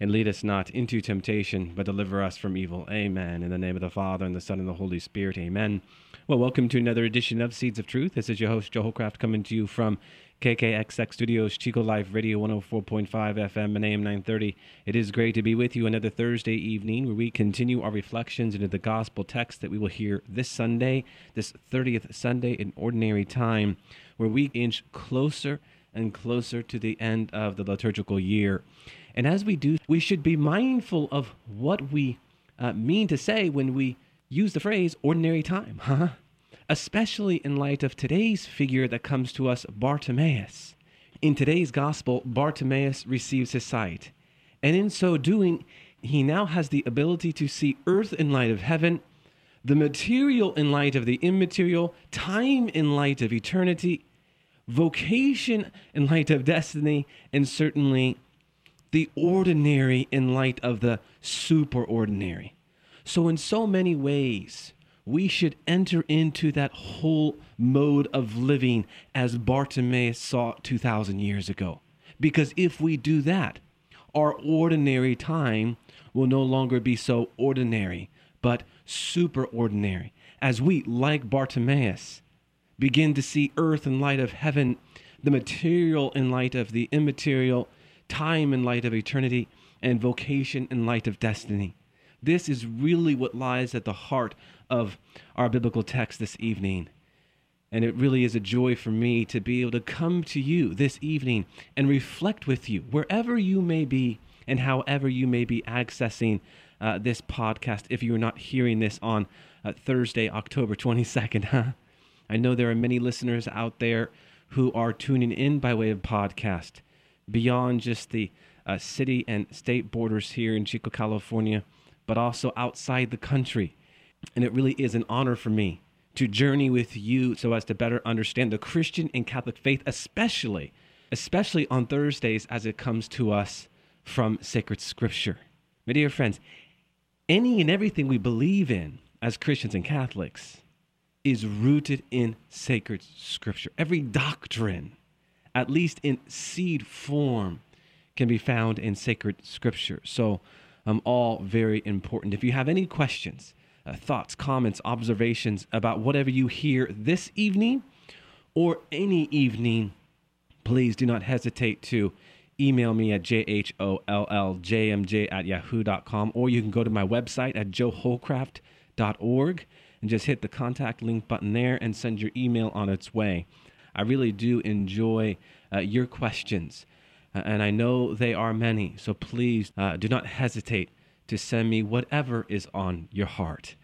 And lead us not into temptation, but deliver us from evil. Amen. In the name of the Father, and the Son, and the Holy Spirit. Amen. Well, welcome to another edition of Seeds of Truth. This is your host, Joe Holcraft, coming to you from KKXX Studios, Chico Life Radio 104.5 FM and AM 930. It is great to be with you another Thursday evening where we continue our reflections into the gospel text that we will hear this Sunday, this 30th Sunday in Ordinary Time, where we inch closer and closer to the end of the liturgical year. And as we do, we should be mindful of what we uh, mean to say when we use the phrase ordinary time, huh? especially in light of today's figure that comes to us, Bartimaeus. In today's gospel, Bartimaeus receives his sight, and in so doing, he now has the ability to see earth in light of heaven, the material in light of the immaterial, time in light of eternity, vocation in light of destiny, and certainly the ordinary in light of the superordinary. So, in so many ways, we should enter into that whole mode of living as Bartimaeus saw 2,000 years ago. Because if we do that, our ordinary time will no longer be so ordinary, but superordinary. As we, like Bartimaeus, begin to see earth in light of heaven, the material in light of the immaterial, time in light of eternity, and vocation in light of destiny. This is really what lies at the heart of our biblical text this evening. And it really is a joy for me to be able to come to you this evening and reflect with you wherever you may be and however you may be accessing uh, this podcast if you're not hearing this on uh, Thursday, October 22nd. Huh? I know there are many listeners out there who are tuning in by way of podcast beyond just the uh, city and state borders here in Chico, California, but also outside the country. And it really is an honor for me to journey with you so as to better understand the Christian and Catholic faith, especially, especially on Thursdays as it comes to us from sacred scripture. My dear friends, any and everything we believe in as Christians and Catholics is rooted in sacred scripture. Every doctrine, at least in seed form, can be found in sacred scripture. So, um, all very important. If you have any questions, uh, thoughts, comments, observations about whatever you hear this evening or any evening, please do not hesitate to email me at jholljmj at yahoo.com or you can go to my website at joeholcraft.org and just hit the contact link button there and send your email on its way. I really do enjoy uh, your questions, uh, and I know they are many, so please uh, do not hesitate to send me whatever is on your heart.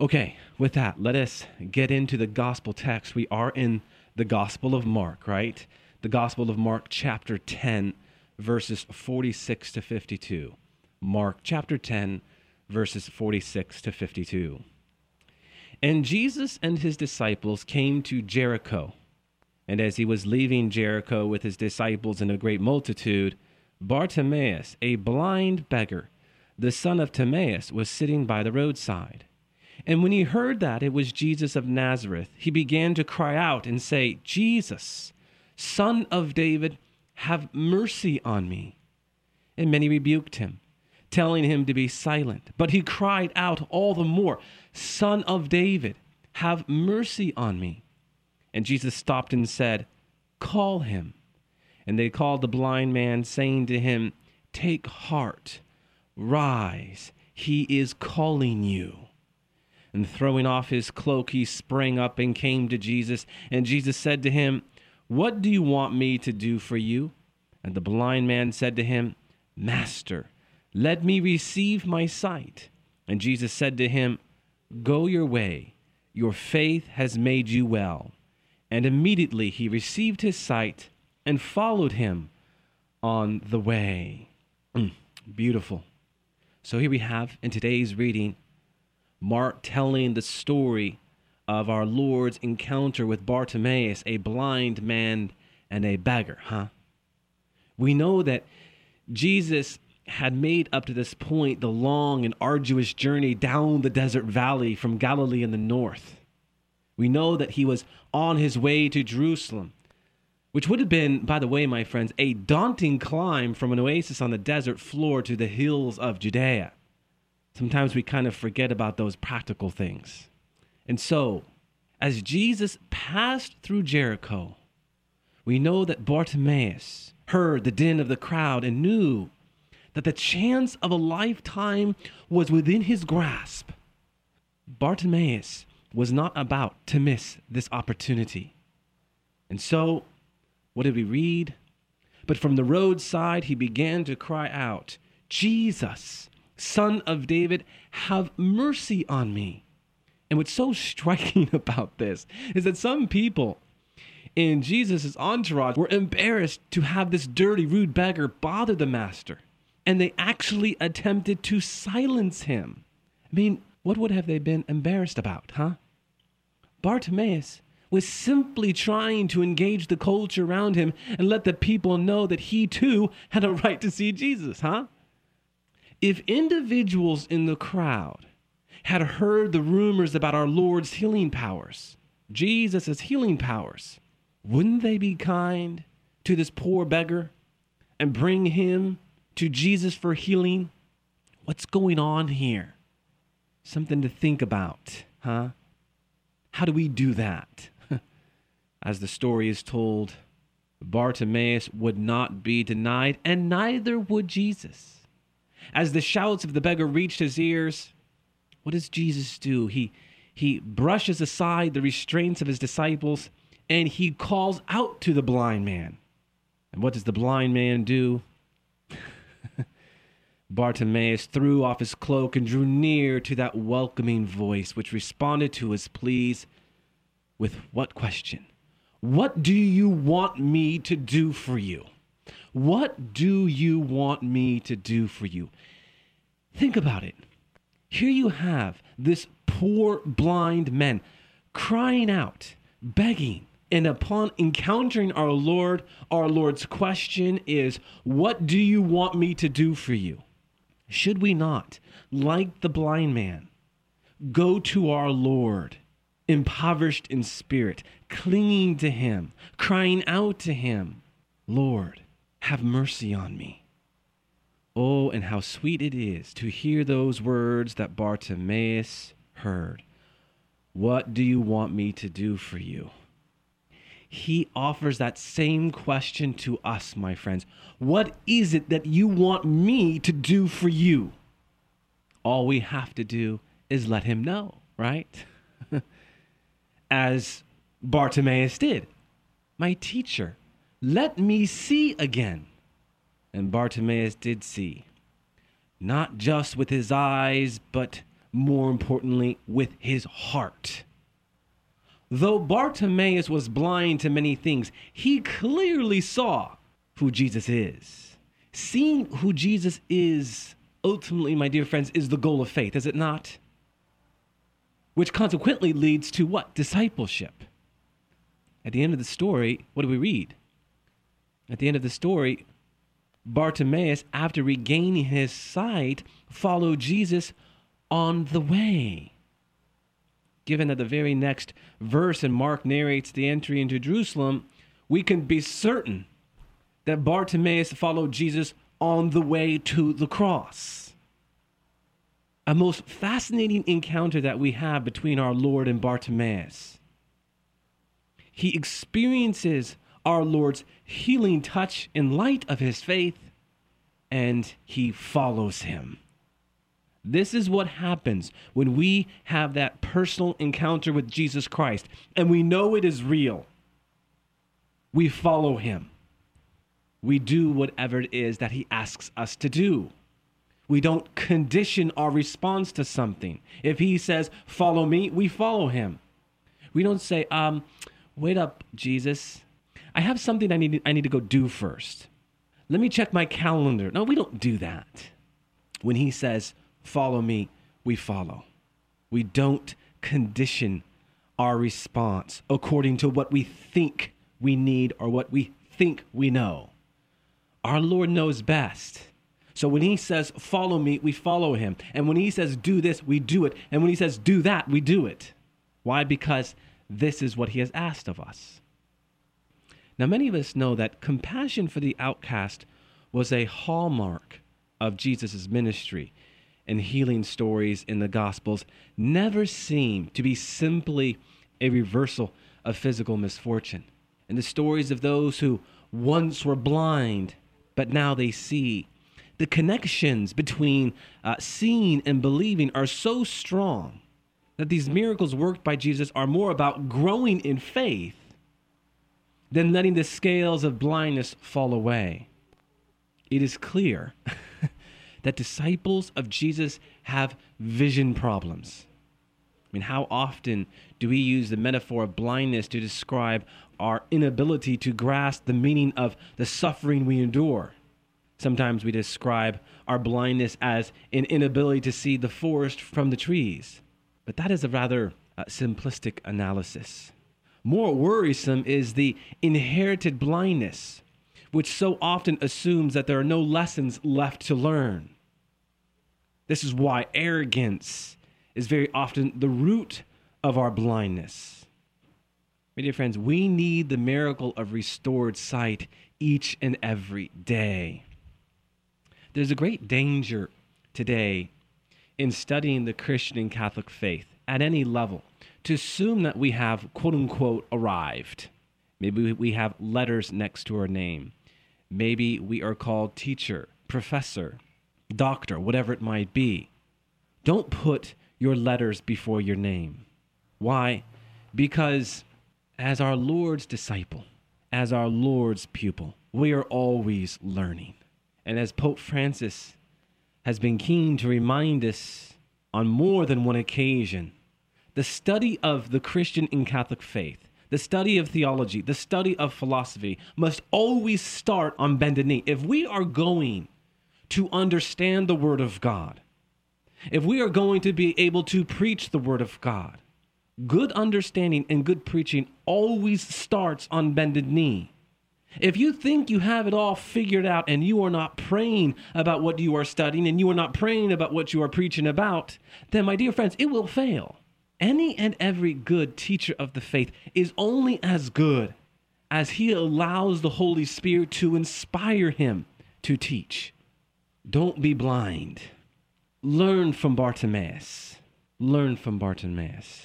Okay, with that, let us get into the gospel text. We are in the Gospel of Mark, right? The Gospel of Mark, chapter 10, verses 46 to 52. Mark chapter 10, verses 46 to 52. And Jesus and his disciples came to Jericho. And as he was leaving Jericho with his disciples and a great multitude, Bartimaeus, a blind beggar, the son of Timaeus, was sitting by the roadside. And when he heard that it was Jesus of Nazareth, he began to cry out and say, Jesus, son of David, have mercy on me. And many rebuked him, telling him to be silent. But he cried out all the more, Son of David, have mercy on me. And Jesus stopped and said, Call him. And they called the blind man, saying to him, Take heart Rise, he is calling you. And throwing off his cloak, he sprang up and came to Jesus. And Jesus said to him, What do you want me to do for you? And the blind man said to him, Master, let me receive my sight. And Jesus said to him, Go your way, your faith has made you well. And immediately he received his sight and followed him on the way. Mm, beautiful. So here we have in today's reading Mark telling the story of our Lord's encounter with Bartimaeus, a blind man and a beggar, huh? We know that Jesus had made up to this point the long and arduous journey down the desert valley from Galilee in the north. We know that he was on his way to Jerusalem, which would have been, by the way, my friends, a daunting climb from an oasis on the desert floor to the hills of Judea. Sometimes we kind of forget about those practical things. And so, as Jesus passed through Jericho, we know that Bartimaeus heard the din of the crowd and knew that the chance of a lifetime was within his grasp. Bartimaeus was not about to miss this opportunity. And so, what did we read? But from the roadside he began to cry out, Jesus, son of David, have mercy on me. And what's so striking about this is that some people in Jesus' entourage were embarrassed to have this dirty, rude beggar bother the master. And they actually attempted to silence him. I mean, what would have they been embarrassed about, huh? Bartimaeus was simply trying to engage the culture around him and let the people know that he too had a right to see Jesus, huh? If individuals in the crowd had heard the rumors about our Lord's healing powers, Jesus' healing powers, wouldn't they be kind to this poor beggar and bring him to Jesus for healing? What's going on here? Something to think about, huh? How do we do that? As the story is told, Bartimaeus would not be denied, and neither would Jesus. As the shouts of the beggar reached his ears, what does Jesus do? He, he brushes aside the restraints of his disciples and he calls out to the blind man. And what does the blind man do? Bartimaeus threw off his cloak and drew near to that welcoming voice, which responded to his pleas with what question? What do you want me to do for you? What do you want me to do for you? Think about it. Here you have this poor blind man crying out, begging, and upon encountering our Lord, our Lord's question is, What do you want me to do for you? Should we not, like the blind man, go to our Lord, impoverished in spirit, clinging to him, crying out to him, Lord, have mercy on me? Oh, and how sweet it is to hear those words that Bartimaeus heard. What do you want me to do for you? He offers that same question to us, my friends. What is it that you want me to do for you? All we have to do is let him know, right? As Bartimaeus did. My teacher, let me see again. And Bartimaeus did see, not just with his eyes, but more importantly, with his heart. Though Bartimaeus was blind to many things, he clearly saw who Jesus is. Seeing who Jesus is, ultimately, my dear friends, is the goal of faith, is it not? Which consequently leads to what? Discipleship. At the end of the story, what do we read? At the end of the story, Bartimaeus, after regaining his sight, followed Jesus on the way given that the very next verse and Mark narrates the entry into Jerusalem, we can be certain that Bartimaeus followed Jesus on the way to the cross. A most fascinating encounter that we have between our Lord and Bartimaeus. He experiences our Lord's healing touch in light of his faith, and he follows him. This is what happens when we have that personal encounter with Jesus Christ and we know it is real. We follow him. We do whatever it is that he asks us to do. We don't condition our response to something. If he says, follow me, we follow him. We don't say, um, wait up, Jesus. I have something I need, I need to go do first. Let me check my calendar. No, we don't do that. When he says, follow me, we follow. We don't condition our response according to what we think we need or what we think we know. Our Lord knows best. So when he says, follow me, we follow him. And when he says, do this, we do it. And when he says, do that, we do it. Why? Because this is what he has asked of us. Now, many of us know that compassion for the outcast was a hallmark of Jesus' ministry, and healing stories in the Gospels never seem to be simply a reversal of physical misfortune. And the stories of those who once were blind, but now they see, the connections between uh, seeing and believing are so strong that these miracles worked by Jesus are more about growing in faith than letting the scales of blindness fall away. It is clear that disciples of Jesus have vision problems. I mean, how often do we use the metaphor of blindness to describe our inability to grasp the meaning of the suffering we endure? Sometimes we describe our blindness as an inability to see the forest from the trees, but that is a rather uh, simplistic analysis. More worrisome is the inherited blindness, which so often assumes that there are no lessons left to learn. This is why arrogance is very often the root of our blindness. My dear friends, we need the miracle of restored sight each and every day. There's a great danger today in studying the Christian and Catholic faith at any level to assume that we have quote unquote arrived. Maybe we have letters next to our name. Maybe we are called teacher, professor, doctor, whatever it might be. Don't put your letters before your name. Why? Because as our Lord's disciple, as our Lord's pupil, we are always learning. And as Pope Francis has been keen to remind us on more than one occasion, the study of the Christian and Catholic faith, the study of theology, the study of philosophy must always start on bended knee. If we are going to understand the Word of God, if we are going to be able to preach the Word of God, good understanding and good preaching always starts on bended knee. If you think you have it all figured out and you are not praying about what you are studying and you are not praying about what you are preaching about, then, my dear friends, it will fail. Any and every good teacher of the faith is only as good as he allows the Holy Spirit to inspire him to teach. Don't be blind. Learn from Bartimaeus. Learn from Bartimaeus.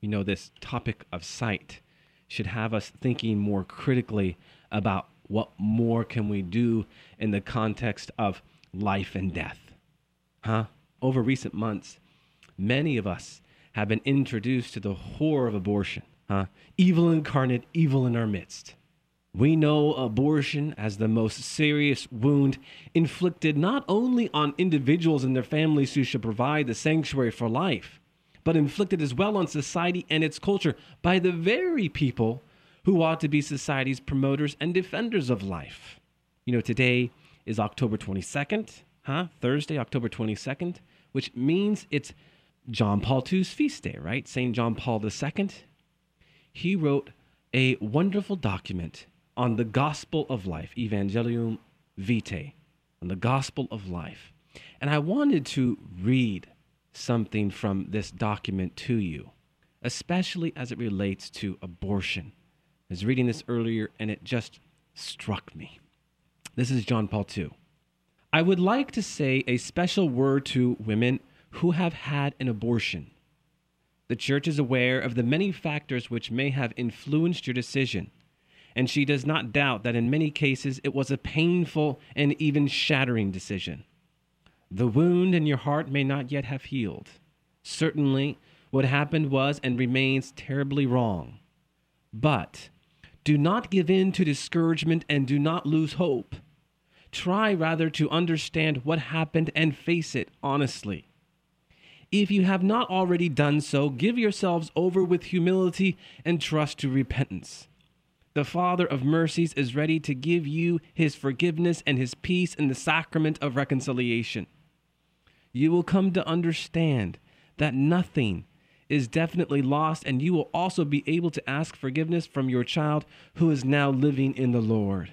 You know, this topic of sight should have us thinking more critically about what more can we do in the context of life and death. Huh? Over recent months, many of us have been introduced to the horror of abortion. Huh? Evil incarnate, evil in our midst. We know abortion as the most serious wound inflicted not only on individuals and their families who should provide the sanctuary for life, but inflicted as well on society and its culture by the very people who ought to be society's promoters and defenders of life. You know, today is October 22nd, huh? Thursday, October 22nd, which means it's John Paul II's feast day, right? St. John Paul II. He wrote a wonderful document on the gospel of life, Evangelium Vitae, on the gospel of life. And I wanted to read something from this document to you, especially as it relates to abortion. I was reading this earlier and it just struck me. This is John Paul II. I would like to say a special word to women who have had an abortion. The church is aware of the many factors which may have influenced your decision, and she does not doubt that in many cases it was a painful and even shattering decision. The wound in your heart may not yet have healed. Certainly, what happened was and remains terribly wrong. But do not give in to discouragement and do not lose hope. Try rather to understand what happened and face it honestly. If you have not already done so, give yourselves over with humility and trust to repentance. The Father of mercies is ready to give you his forgiveness and his peace in the sacrament of reconciliation. You will come to understand that nothing is definitely lost, and you will also be able to ask forgiveness from your child who is now living in the Lord.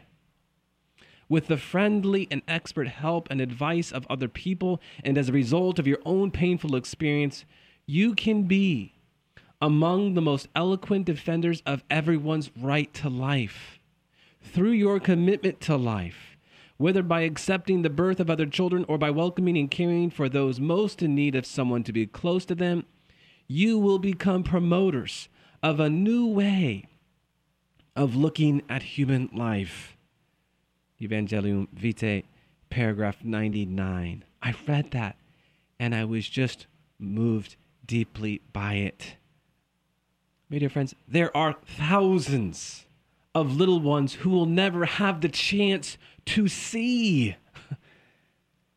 with the friendly and expert help and advice of other people, and as a result of your own painful experience, you can be among the most eloquent defenders of everyone's right to life. Through your commitment to life, whether by accepting the birth of other children or by welcoming and caring for those most in need of someone to be close to them, you will become promoters of a new way of looking at human life. Evangelium Vitae, paragraph 99. I read that and I was just moved deeply by it. My dear friends, there are thousands of little ones who will never have the chance to see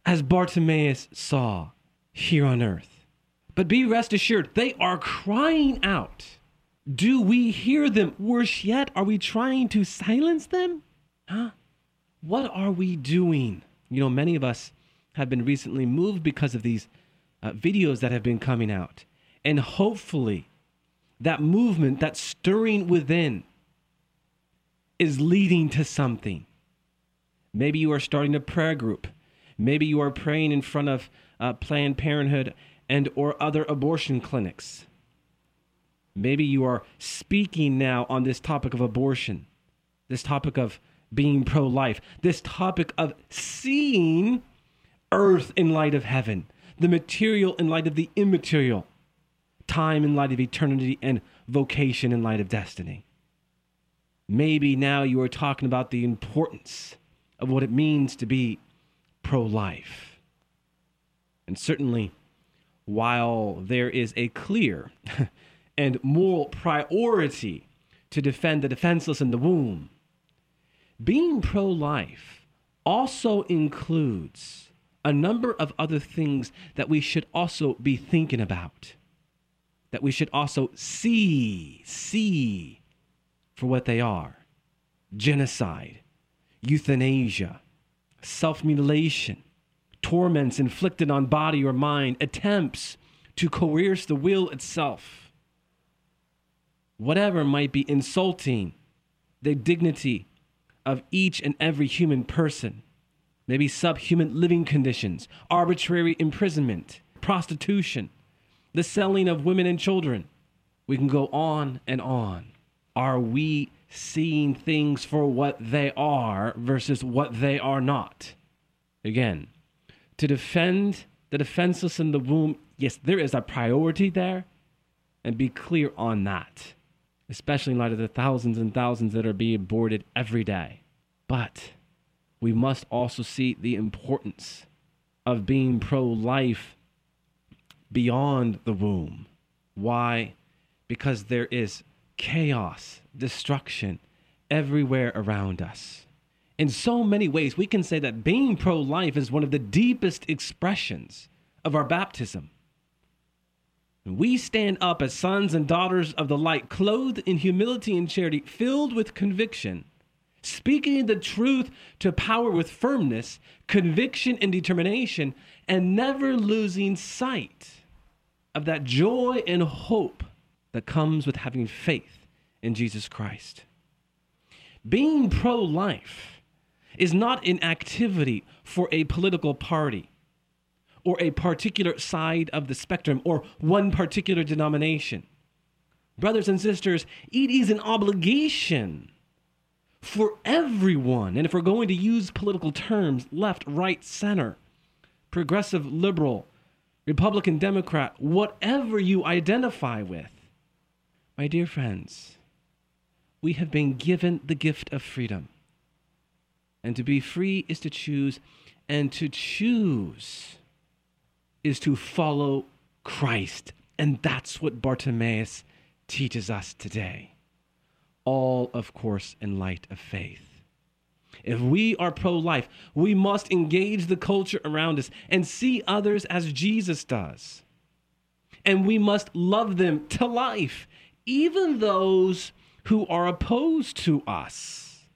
as Bartimaeus saw here on earth. But be rest assured, they are crying out. Do we hear them? Worse yet, are we trying to silence them? Huh? What are we doing? You know, many of us have been recently moved because of these uh, videos that have been coming out. And hopefully, that movement, that stirring within, is leading to something. Maybe you are starting a prayer group. Maybe you are praying in front of uh, Planned Parenthood and or other abortion clinics. Maybe you are speaking now on this topic of abortion, this topic of being pro life, this topic of seeing earth in light of heaven, the material in light of the immaterial, time in light of eternity, and vocation in light of destiny. Maybe now you are talking about the importance of what it means to be pro life. And certainly, while there is a clear and moral priority to defend the defenseless in the womb, being pro life also includes a number of other things that we should also be thinking about, that we should also see, see for what they are genocide, euthanasia, self mutilation, torments inflicted on body or mind, attempts to coerce the will itself, whatever might be insulting the dignity of each and every human person. Maybe subhuman living conditions, arbitrary imprisonment, prostitution, the selling of women and children. We can go on and on. Are we seeing things for what they are versus what they are not? Again, to defend the defenseless in the womb, yes, there is a priority there, and be clear on that especially in light of the thousands and thousands that are being aborted every day. But we must also see the importance of being pro life beyond the womb. Why? Because there is chaos, destruction everywhere around us. In so many ways, we can say that being pro life is one of the deepest expressions of our baptism. We stand up as sons and daughters of the light, clothed in humility and charity, filled with conviction, speaking the truth to power with firmness, conviction and determination, and never losing sight of that joy and hope that comes with having faith in Jesus Christ. Being pro life is not an activity for a political party or a particular side of the spectrum or one particular denomination. Brothers and sisters, it is an obligation for everyone. And if we're going to use political terms, left, right, center, progressive, liberal, Republican, Democrat, whatever you identify with, my dear friends, we have been given the gift of freedom. And to be free is to choose, and to choose is to follow Christ. And that's what Bartimaeus teaches us today. All, of course, in light of faith. If we are pro life, we must engage the culture around us and see others as Jesus does. And we must love them to life, even those who are opposed to us.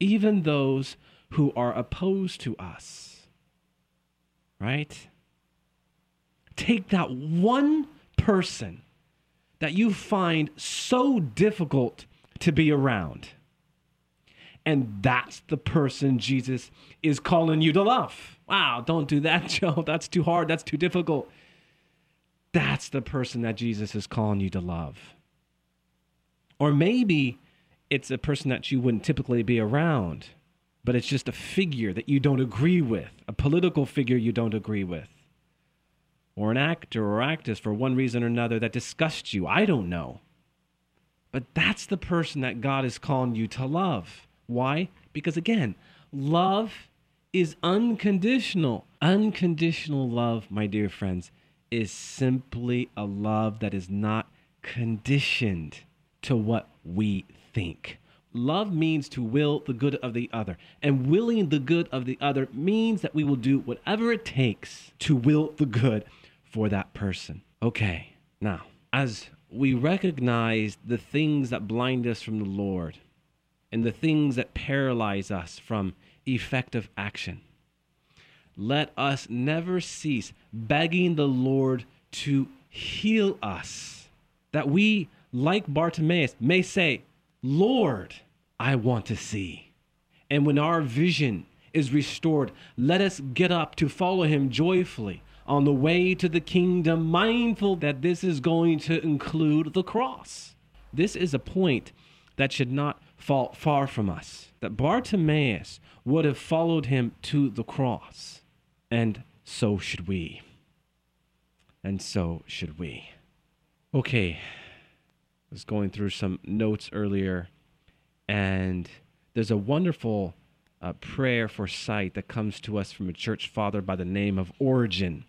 Even those who are opposed to us. Right? take that one person that you find so difficult to be around And that's the person Jesus is calling you to love. Wow, don't do that, Joe. That's too hard. That's too difficult. That's the person that Jesus is calling you to love. Or maybe it's a person that you wouldn't typically be around, but it's just a figure that you don't agree with, a political figure you don't agree with, or an actor or actress for one reason or another that disgusts you. I don't know. But that's the person that God is calling you to love. Why? Because again, love is unconditional. Unconditional love, my dear friends, is simply a love that is not conditioned to what we think. Love means to will the good of the other. And willing the good of the other means that we will do whatever it takes to will the good for that person. Okay, now, as we recognize the things that blind us from the Lord and the things that paralyze us from effective action, let us never cease begging the Lord to heal us, that we, like Bartimaeus, may say, Lord, I want to see. And when our vision is restored, let us get up to follow him joyfully on the way to the kingdom, mindful that this is going to include the cross. This is a point that should not fall far from us. That Bartimaeus would have followed him to the cross and so should we. And so should we. Okay, I was going through some notes earlier, and there's a wonderful uh, prayer for sight that comes to us from a church father by the name of Origen.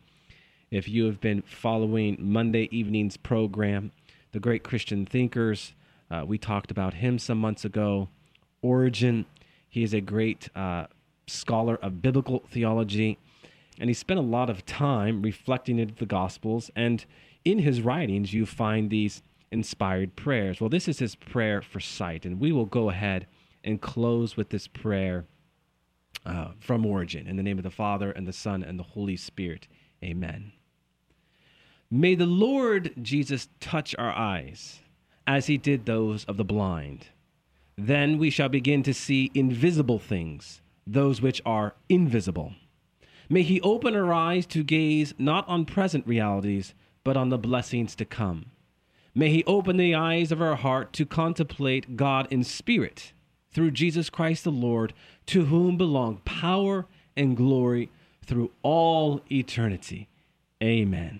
If you have been following Monday evening's program, The Great Christian Thinkers, uh, we talked about him some months ago. Origen, he is a great uh, scholar of biblical theology and he spent a lot of time reflecting into the Gospels. And in his writings, you find these inspired prayers. Well, this is his prayer for sight, and we will go ahead and close with this prayer uh, from Origen. In the name of the Father, and the Son, and the Holy Spirit. Amen. May the Lord Jesus touch our eyes as he did those of the blind. Then we shall begin to see invisible things, those which are invisible. May He open our eyes to gaze not on present realities, but on the blessings to come. May He open the eyes of our heart to contemplate God in spirit through Jesus Christ the Lord, to whom belong power and glory through all eternity. Amen.